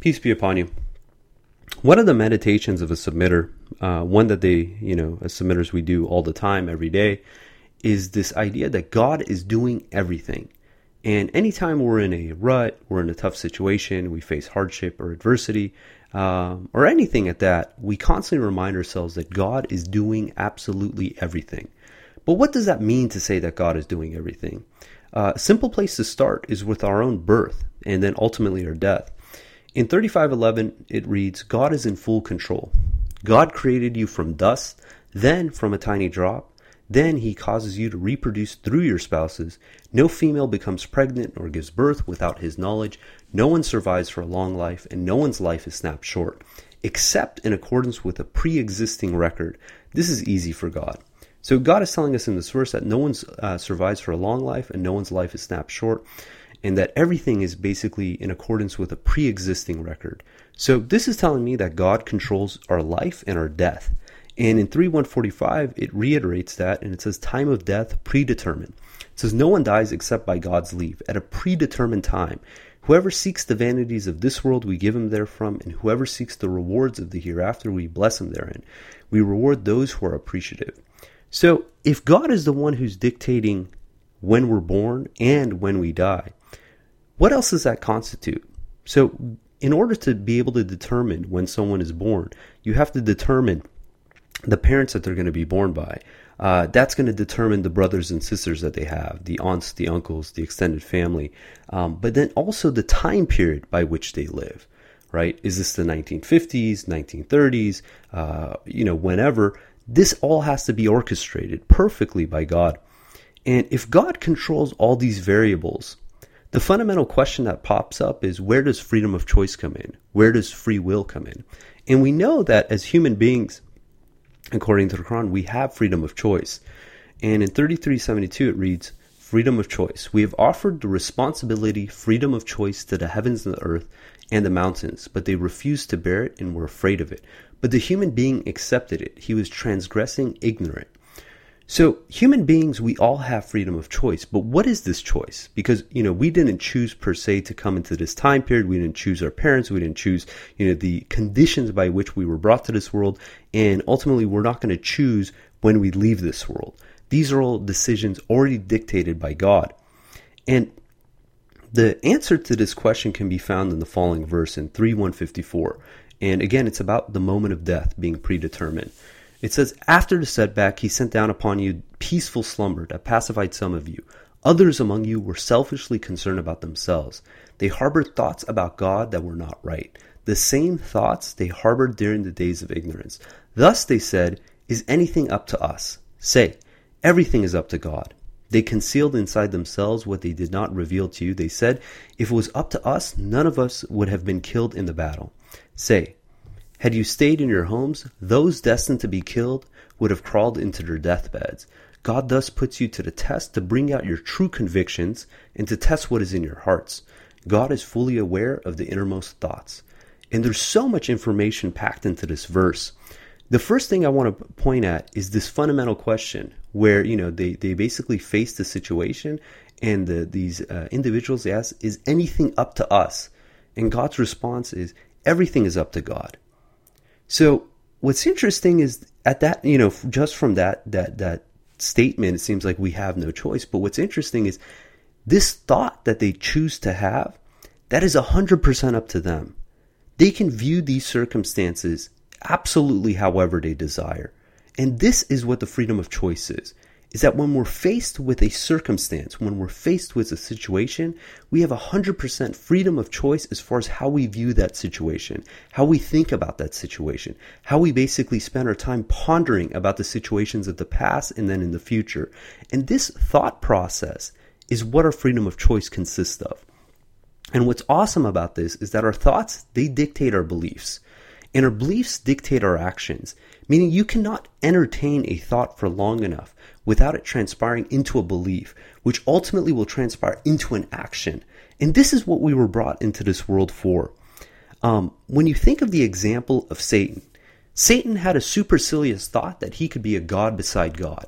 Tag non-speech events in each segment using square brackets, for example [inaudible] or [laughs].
Peace be upon you. One of the meditations of a submitter, uh, one that they, you know, as submitters we do all the time, every day, is this idea that God is doing everything. And anytime we're in a rut, we're in a tough situation, we face hardship or adversity, um, or anything at that, we constantly remind ourselves that God is doing absolutely everything. But what does that mean to say that God is doing everything? Uh, a simple place to start is with our own birth and then ultimately our death. In 3511, it reads God is in full control. God created you from dust, then from a tiny drop. Then he causes you to reproduce through your spouses. No female becomes pregnant or gives birth without his knowledge. No one survives for a long life, and no one's life is snapped short, except in accordance with a pre existing record. This is easy for God. So God is telling us in this verse that no one uh, survives for a long life, and no one's life is snapped short and that everything is basically in accordance with a pre existing record. So, this is telling me that God controls our life and our death. And in 3145, it reiterates that and it says, Time of death predetermined. It says, No one dies except by God's leave at a predetermined time. Whoever seeks the vanities of this world, we give him therefrom, and whoever seeks the rewards of the hereafter, we bless him therein. We reward those who are appreciative. So, if God is the one who's dictating when we're born and when we die, what else does that constitute? So, in order to be able to determine when someone is born, you have to determine the parents that they're going to be born by. Uh, that's going to determine the brothers and sisters that they have, the aunts, the uncles, the extended family, um, but then also the time period by which they live. Right? Is this the 1950s, 1930s? Uh, you know, whenever. This all has to be orchestrated perfectly by God. And if God controls all these variables, the fundamental question that pops up is where does freedom of choice come in? Where does free will come in? And we know that as human beings, according to the Quran, we have freedom of choice. And in 3372 it reads, freedom of choice. We have offered the responsibility, freedom of choice to the heavens and the earth and the mountains, but they refused to bear it and were afraid of it. But the human being accepted it. He was transgressing ignorant. So, human beings, we all have freedom of choice, but what is this choice? Because, you know, we didn't choose per se to come into this time period. We didn't choose our parents. We didn't choose, you know, the conditions by which we were brought to this world. And ultimately, we're not going to choose when we leave this world. These are all decisions already dictated by God. And the answer to this question can be found in the following verse in 3154. And again, it's about the moment of death being predetermined. It says, After the setback, he sent down upon you peaceful slumber that pacified some of you. Others among you were selfishly concerned about themselves. They harbored thoughts about God that were not right. The same thoughts they harbored during the days of ignorance. Thus they said, Is anything up to us? Say, Everything is up to God. They concealed inside themselves what they did not reveal to you. They said, If it was up to us, none of us would have been killed in the battle. Say, had you stayed in your homes, those destined to be killed would have crawled into their deathbeds. God thus puts you to the test to bring out your true convictions and to test what is in your hearts. God is fully aware of the innermost thoughts. And there's so much information packed into this verse. The first thing I want to point at is this fundamental question where, you know, they, they basically face the situation and the, these uh, individuals ask, is anything up to us? And God's response is, everything is up to God. So what's interesting is at that, you know, just from that that that statement, it seems like we have no choice. But what's interesting is this thought that they choose to have, that is 100% up to them. They can view these circumstances absolutely however they desire. And this is what the freedom of choice is is that when we're faced with a circumstance, when we're faced with a situation, we have 100% freedom of choice as far as how we view that situation, how we think about that situation, how we basically spend our time pondering about the situations of the past and then in the future. And this thought process is what our freedom of choice consists of. And what's awesome about this is that our thoughts, they dictate our beliefs. And our beliefs dictate our actions, meaning you cannot entertain a thought for long enough without it transpiring into a belief, which ultimately will transpire into an action. And this is what we were brought into this world for. Um, when you think of the example of Satan, Satan had a supercilious thought that he could be a god beside God.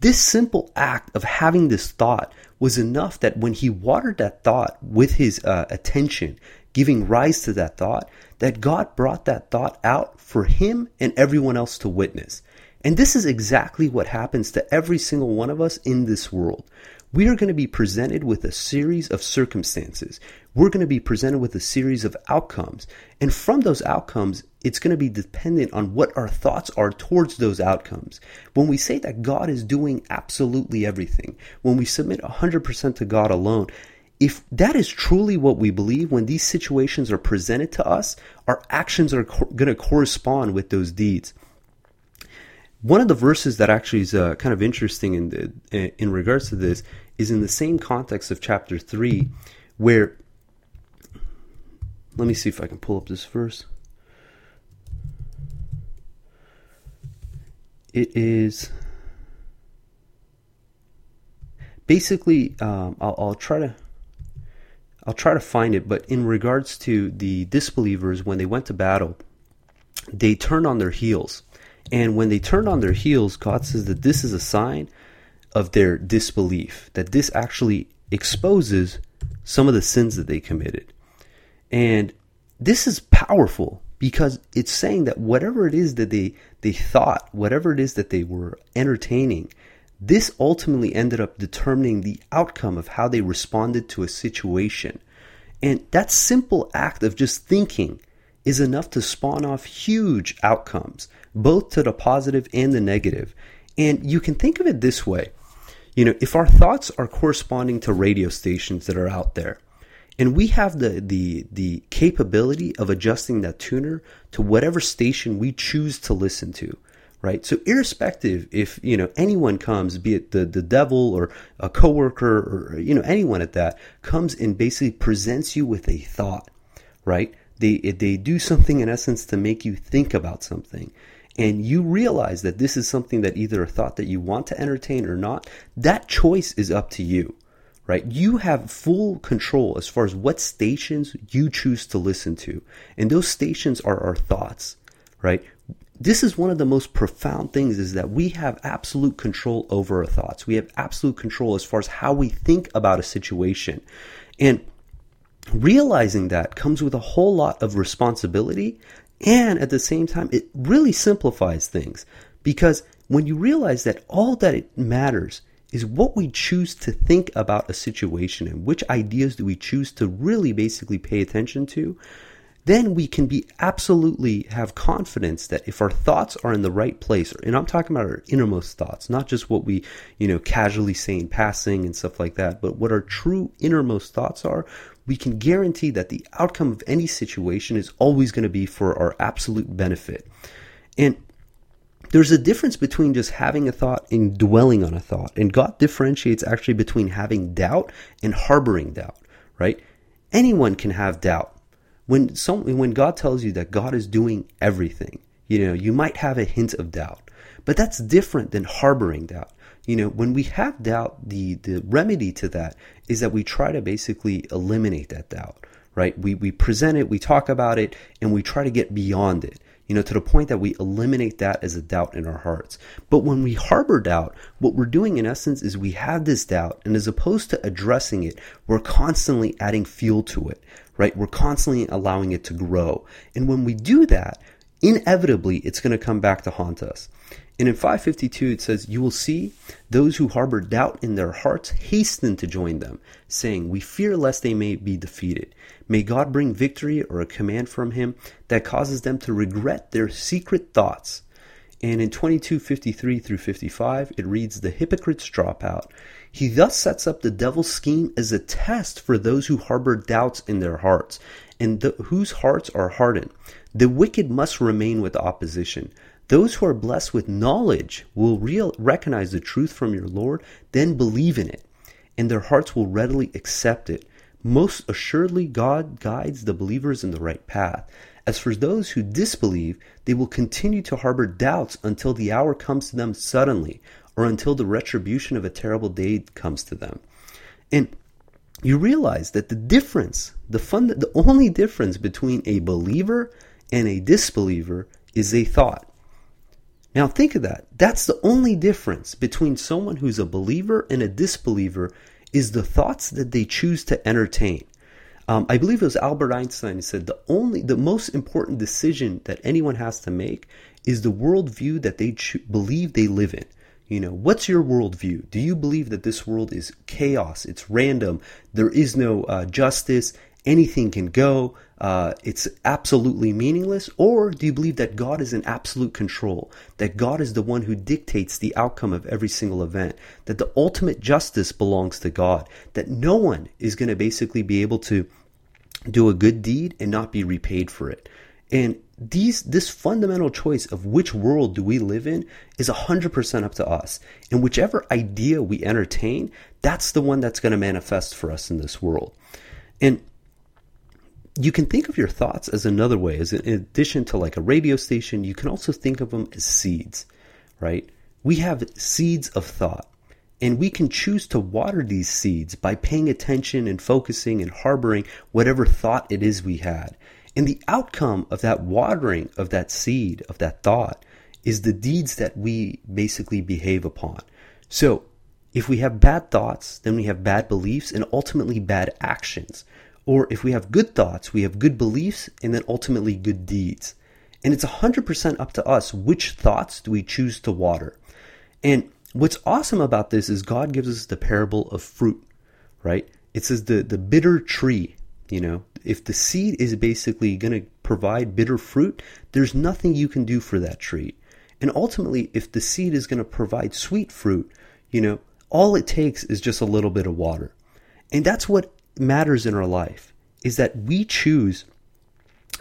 This simple act of having this thought was enough that when he watered that thought with his uh, attention, giving rise to that thought, that God brought that thought out for him and everyone else to witness. And this is exactly what happens to every single one of us in this world. We are going to be presented with a series of circumstances. We're going to be presented with a series of outcomes. And from those outcomes, it's going to be dependent on what our thoughts are towards those outcomes. When we say that God is doing absolutely everything, when we submit 100% to God alone, if that is truly what we believe, when these situations are presented to us, our actions are co- going to correspond with those deeds. One of the verses that actually is uh, kind of interesting in the, in regards to this is in the same context of chapter three, where let me see if I can pull up this verse. It is basically um, I'll, I'll try to I'll try to find it, but in regards to the disbelievers when they went to battle, they turned on their heels and when they turned on their heels, God says that this is a sign of their disbelief, that this actually exposes some of the sins that they committed. And this is powerful because it's saying that whatever it is that they, they thought, whatever it is that they were entertaining, this ultimately ended up determining the outcome of how they responded to a situation. And that simple act of just thinking is enough to spawn off huge outcomes, both to the positive and the negative. And you can think of it this way. You know, if our thoughts are corresponding to radio stations that are out there, and we have the, the, the capability of adjusting that tuner to whatever station we choose to listen to, right? So irrespective if, you know, anyone comes, be it the, the devil or a coworker or, you know, anyone at that comes and basically presents you with a thought, right? They, they do something in essence to make you think about something and you realize that this is something that either a thought that you want to entertain or not, that choice is up to you, right? You have full control as far as what stations you choose to listen to. And those stations are our thoughts, right? This is one of the most profound things is that we have absolute control over our thoughts. We have absolute control as far as how we think about a situation. And realizing that comes with a whole lot of responsibility and at the same time it really simplifies things because when you realize that all that it matters is what we choose to think about a situation and which ideas do we choose to really basically pay attention to then we can be absolutely have confidence that if our thoughts are in the right place, and I'm talking about our innermost thoughts, not just what we, you know, casually say in passing and stuff like that, but what our true innermost thoughts are, we can guarantee that the outcome of any situation is always going to be for our absolute benefit. And there's a difference between just having a thought and dwelling on a thought. And God differentiates actually between having doubt and harboring doubt, right? Anyone can have doubt when some when God tells you that God is doing everything, you know, you might have a hint of doubt. But that's different than harboring doubt. You know, when we have doubt, the the remedy to that is that we try to basically eliminate that doubt, right? We we present it, we talk about it, and we try to get beyond it you know, to the point that we eliminate that as a doubt in our hearts. But when we harbor doubt, what we're doing in essence is we have this doubt, and as opposed to addressing it, we're constantly adding fuel to it right? We're constantly allowing it to grow. And when we do that, inevitably it's going to come back to haunt us. And in 552, it says, You will see those who harbor doubt in their hearts hasten to join them, saying, We fear lest they may be defeated. May God bring victory or a command from Him that causes them to regret their secret thoughts. And in 2253 through 55, it reads, The hypocrites drop out. He thus sets up the devil's scheme as a test for those who harbor doubts in their hearts and the, whose hearts are hardened. The wicked must remain with opposition. Those who are blessed with knowledge will real, recognize the truth from your Lord, then believe in it, and their hearts will readily accept it. Most assuredly, God guides the believers in the right path. As for those who disbelieve, they will continue to harbor doubts until the hour comes to them suddenly, or until the retribution of a terrible day comes to them. And you realize that the difference, the fund, the only difference between a believer and a disbeliever is a thought. Now think of that. That's the only difference between someone who's a believer and a disbeliever is the thoughts that they choose to entertain. Um, I believe it was Albert Einstein who said the only, the most important decision that anyone has to make is the worldview that they cho- believe they live in. You know, what's your worldview? Do you believe that this world is chaos? It's random. There is no uh, justice. Anything can go. Uh, it's absolutely meaningless. Or do you believe that God is in absolute control? That God is the one who dictates the outcome of every single event? That the ultimate justice belongs to God? That no one is going to basically be able to do a good deed and not be repaid for it? And these this fundamental choice of which world do we live in is 100% up to us. And whichever idea we entertain that's the one that's going to manifest for us in this world. And you can think of your thoughts as another way as in addition to like a radio station. You can also think of them as seeds right? We have seeds of thought and we can choose to water these seeds by paying attention and focusing and harboring whatever thought it is we had and the outcome of that watering of that seed, of that thought, is the deeds that we basically behave upon. So, if we have bad thoughts, then we have bad beliefs and ultimately bad actions. Or if we have good thoughts, we have good beliefs and then ultimately good deeds. And it's 100% up to us which thoughts do we choose to water. And what's awesome about this is God gives us the parable of fruit, right? It says the, the bitter tree you know, if the seed is basically going to provide bitter fruit, there's nothing you can do for that tree. And ultimately, if the seed is going to provide sweet fruit, you know, all it takes is just a little bit of water. And that's what matters in our life is that we choose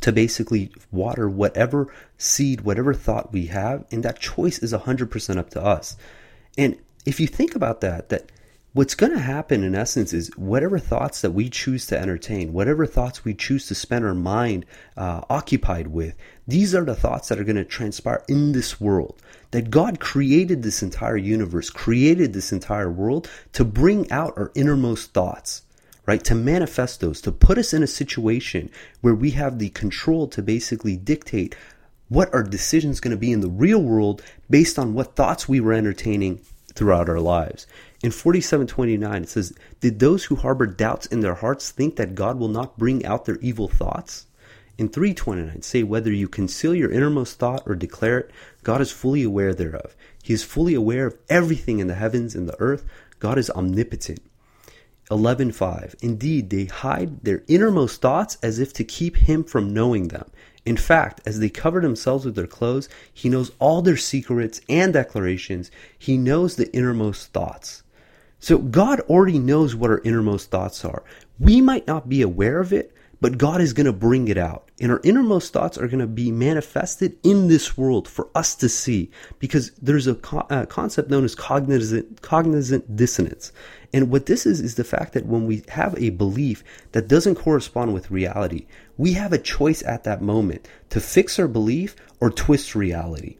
to basically water whatever seed, whatever thought we have, and that choice is 100% up to us. And if you think about that, that what's going to happen in essence is whatever thoughts that we choose to entertain, whatever thoughts we choose to spend our mind uh, occupied with, these are the thoughts that are going to transpire in this world. That God created this entire universe, created this entire world to bring out our innermost thoughts. Right, to manifest those, to put us in a situation where we have the control to basically dictate what our decisions going to be in the real world based on what thoughts we were entertaining throughout our lives. In 4729, it says, Did those who harbor doubts in their hearts think that God will not bring out their evil thoughts? In 329, say, Whether you conceal your innermost thought or declare it, God is fully aware thereof. He is fully aware of everything in the heavens and the earth. God is omnipotent. 11.5 Indeed, they hide their innermost thoughts as if to keep him from knowing them. In fact, as they cover themselves with their clothes, he knows all their secrets and declarations. He knows the innermost thoughts. So God already knows what our innermost thoughts are. We might not be aware of it, but God is going to bring it out. And our innermost thoughts are going to be manifested in this world for us to see because there's a, co- a, concept known as cognizant, cognizant dissonance. And what this is, is the fact that when we have a belief that doesn't correspond with reality, we have a choice at that moment to fix our belief or twist reality.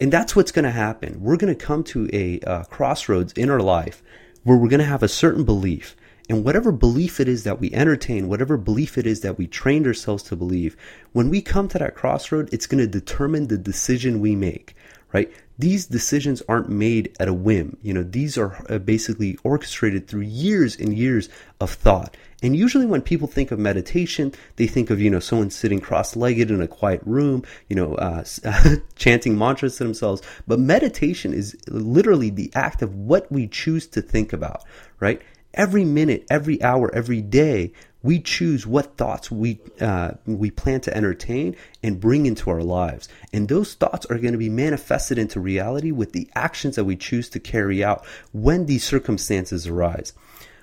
And that's what's going to happen. We're going to come to a uh, crossroads in our life where we're going to have a certain belief. And whatever belief it is that we entertain, whatever belief it is that we trained ourselves to believe, when we come to that crossroad, it's going to determine the decision we make, right? These decisions aren't made at a whim. You know, these are uh, basically orchestrated through years and years of thought. And usually when people think of meditation, they think of, you know, someone sitting cross-legged in a quiet room, you know, uh, [laughs] chanting mantras to themselves. But meditation is literally the act of what we choose to think about, right? Every minute, every hour, every day, we choose what thoughts we uh, we plan to entertain and bring into our lives, and those thoughts are going to be manifested into reality with the actions that we choose to carry out when these circumstances arise.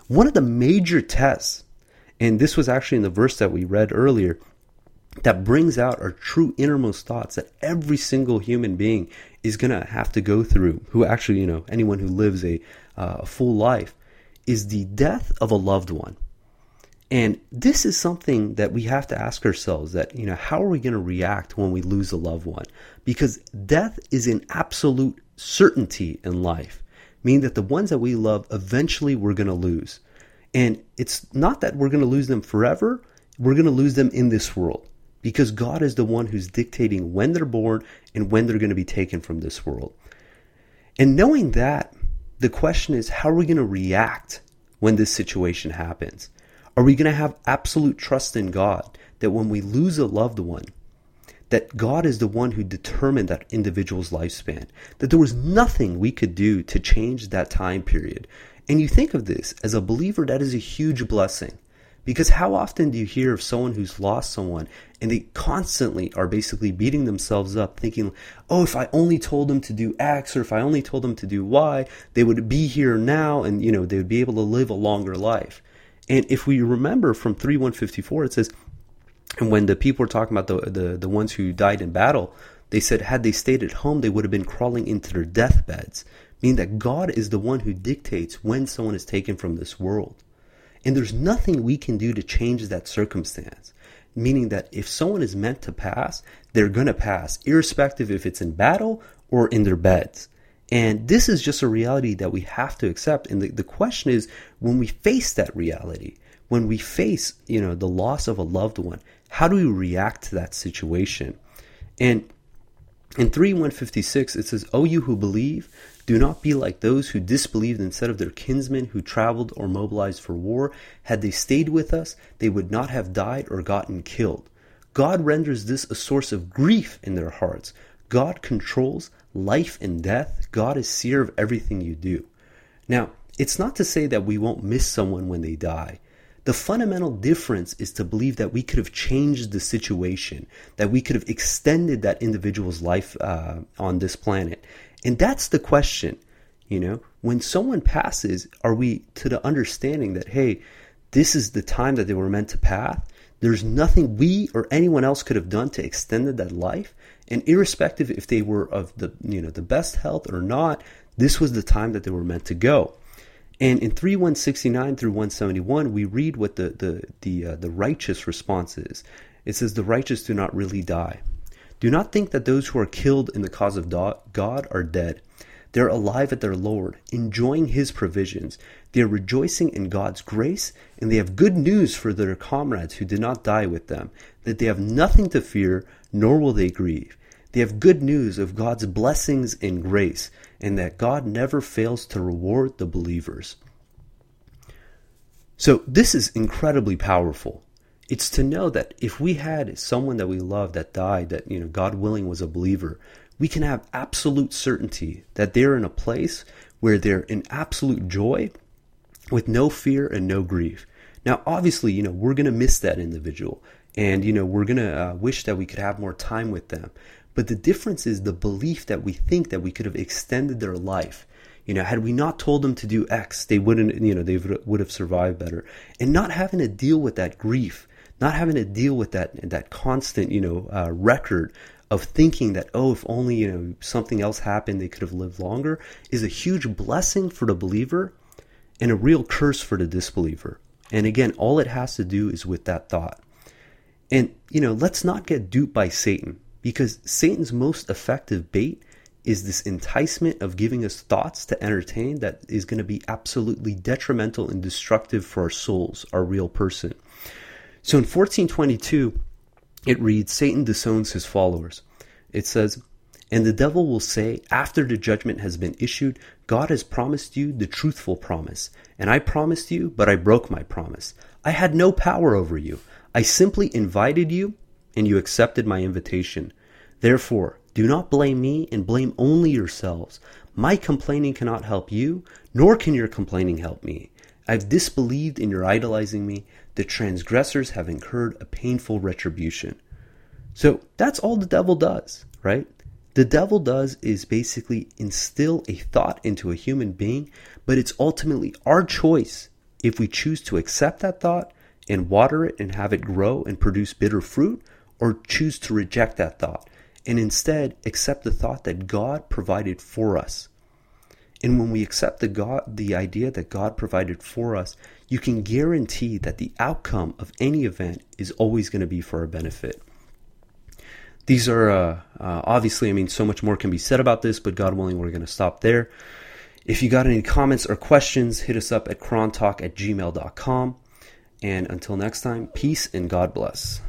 One of the major tests, and this was actually in the verse that we read earlier, that brings out our true innermost thoughts that every single human being is going to have to go through. Who actually, you know, anyone who lives a, uh, a full life, is the death of a loved one and this is something that we have to ask ourselves that, you know, how are we going to react when we lose a loved one? Because death is an absolute certainty in life, meaning that the ones that we love, eventually we're going to lose. And it's not that we're going to lose them forever, we're going to lose them in this world because God is the one who's dictating when they're born and when they're going to be taken from this world. And knowing that, the question is, how are we going to react when this situation happens? Are we going to have absolute trust in God that when we lose a loved one, that God is the one who determined that individual's lifespan, that there was nothing we could do to change that time period. And you think of this as a believer, that is a huge blessing. Because how often do you hear of someone who's lost someone and they constantly are basically beating themselves up thinking, oh, if I only told them to do X or if I only told them to do Y, they would be here now and, you know, they would be able to live a longer life. And if we remember from 3154, it says, and when the people were talking about the, the, the ones who died in battle, they said had they stayed at home, they would have been crawling into their deathbeds, meaning that God is the one who dictates when someone is taken from this world. And there's nothing we can do to change that circumstance. Meaning that if someone is meant to pass, they're going to pass, irrespective if it's in battle or in their beds. And this is just a reality that we have to accept. And the, the question is when we face that reality, when we face, you know, the loss of a loved one, how do we react to that situation? And in 3156, it says, O you who believe, do not be like those who disbelieved instead of their kinsmen who traveled or mobilized for war. Had they stayed with us, they would not have died or gotten killed. God renders this a source of grief in their hearts. God controls life and death. God is seer of everything you do. Now, it's not to say that we won't miss someone when they die. The fundamental difference is to believe that we could have changed the situation, that we could have extended that individual's life uh, on this planet. And that's the question. You know, when someone passes, are we to the understanding that, hey, this is the time that they were meant to pass? There's nothing we or anyone else could have done to extend that life. And irrespective if they were of the, you know, the best health or not, this was the time that they were meant to go. And in 3169 through 171, we read what the, the, the, uh, the righteous response is. It says, The righteous do not really die. Do not think that those who are killed in the cause of God are dead. They're alive at their Lord, enjoying His provisions. They are rejoicing in God's grace, and they have good news for their comrades who did not die with them, that they have nothing to fear, nor will they grieve. They have good news of God's blessings and grace, and that God never fails to reward the believers. So, this is incredibly powerful. It's to know that if we had someone that we love that died, that, you know, God willing was a believer, we can have absolute certainty that they're in a place where they're in absolute joy with no fear and no grief. Now, obviously, you know, we're going to miss that individual and, you know, we're going to uh, wish that we could have more time with them. But the difference is the belief that we think that we could have extended their life. You know, had we not told them to do X, they wouldn't, you know, they would have survived better. And not having to deal with that grief, not having to deal with that that constant, you know, uh, record of thinking that oh, if only you know something else happened, they could have lived longer, is a huge blessing for the believer and a real curse for the disbeliever. And again, all it has to do is with that thought. And you know, let's not get duped by Satan. Because Satan's most effective bait is this enticement of giving us thoughts to entertain that is going to be absolutely detrimental and destructive for our souls, our real person. So in 1422, it reads Satan disowns his followers. It says, And the devil will say, after the judgment has been issued, God has promised you the truthful promise. And I promised you, but I broke my promise. I had no power over you. I simply invited you and you accepted my invitation. Therefore, do not blame me and blame only yourselves. My complaining cannot help you, nor can your complaining help me. I've disbelieved in your idolizing me. The transgressors have incurred a painful retribution. So that's all the devil does, right? The devil does is basically instill a thought into a human being, but it's ultimately our choice if we choose to accept that thought and water it and have it grow and produce bitter fruit, or choose to reject that thought and instead accept the thought that God provided for us. And when we accept the God, the idea that God provided for us, you can guarantee that the outcome of any event is always going to be for our benefit. These are uh, uh, obviously, I mean, so much more can be said about this, but God willing, we're going to stop there. If you got any comments or questions, hit us up at qurantalk at gmail.com. And until next time, peace and God bless.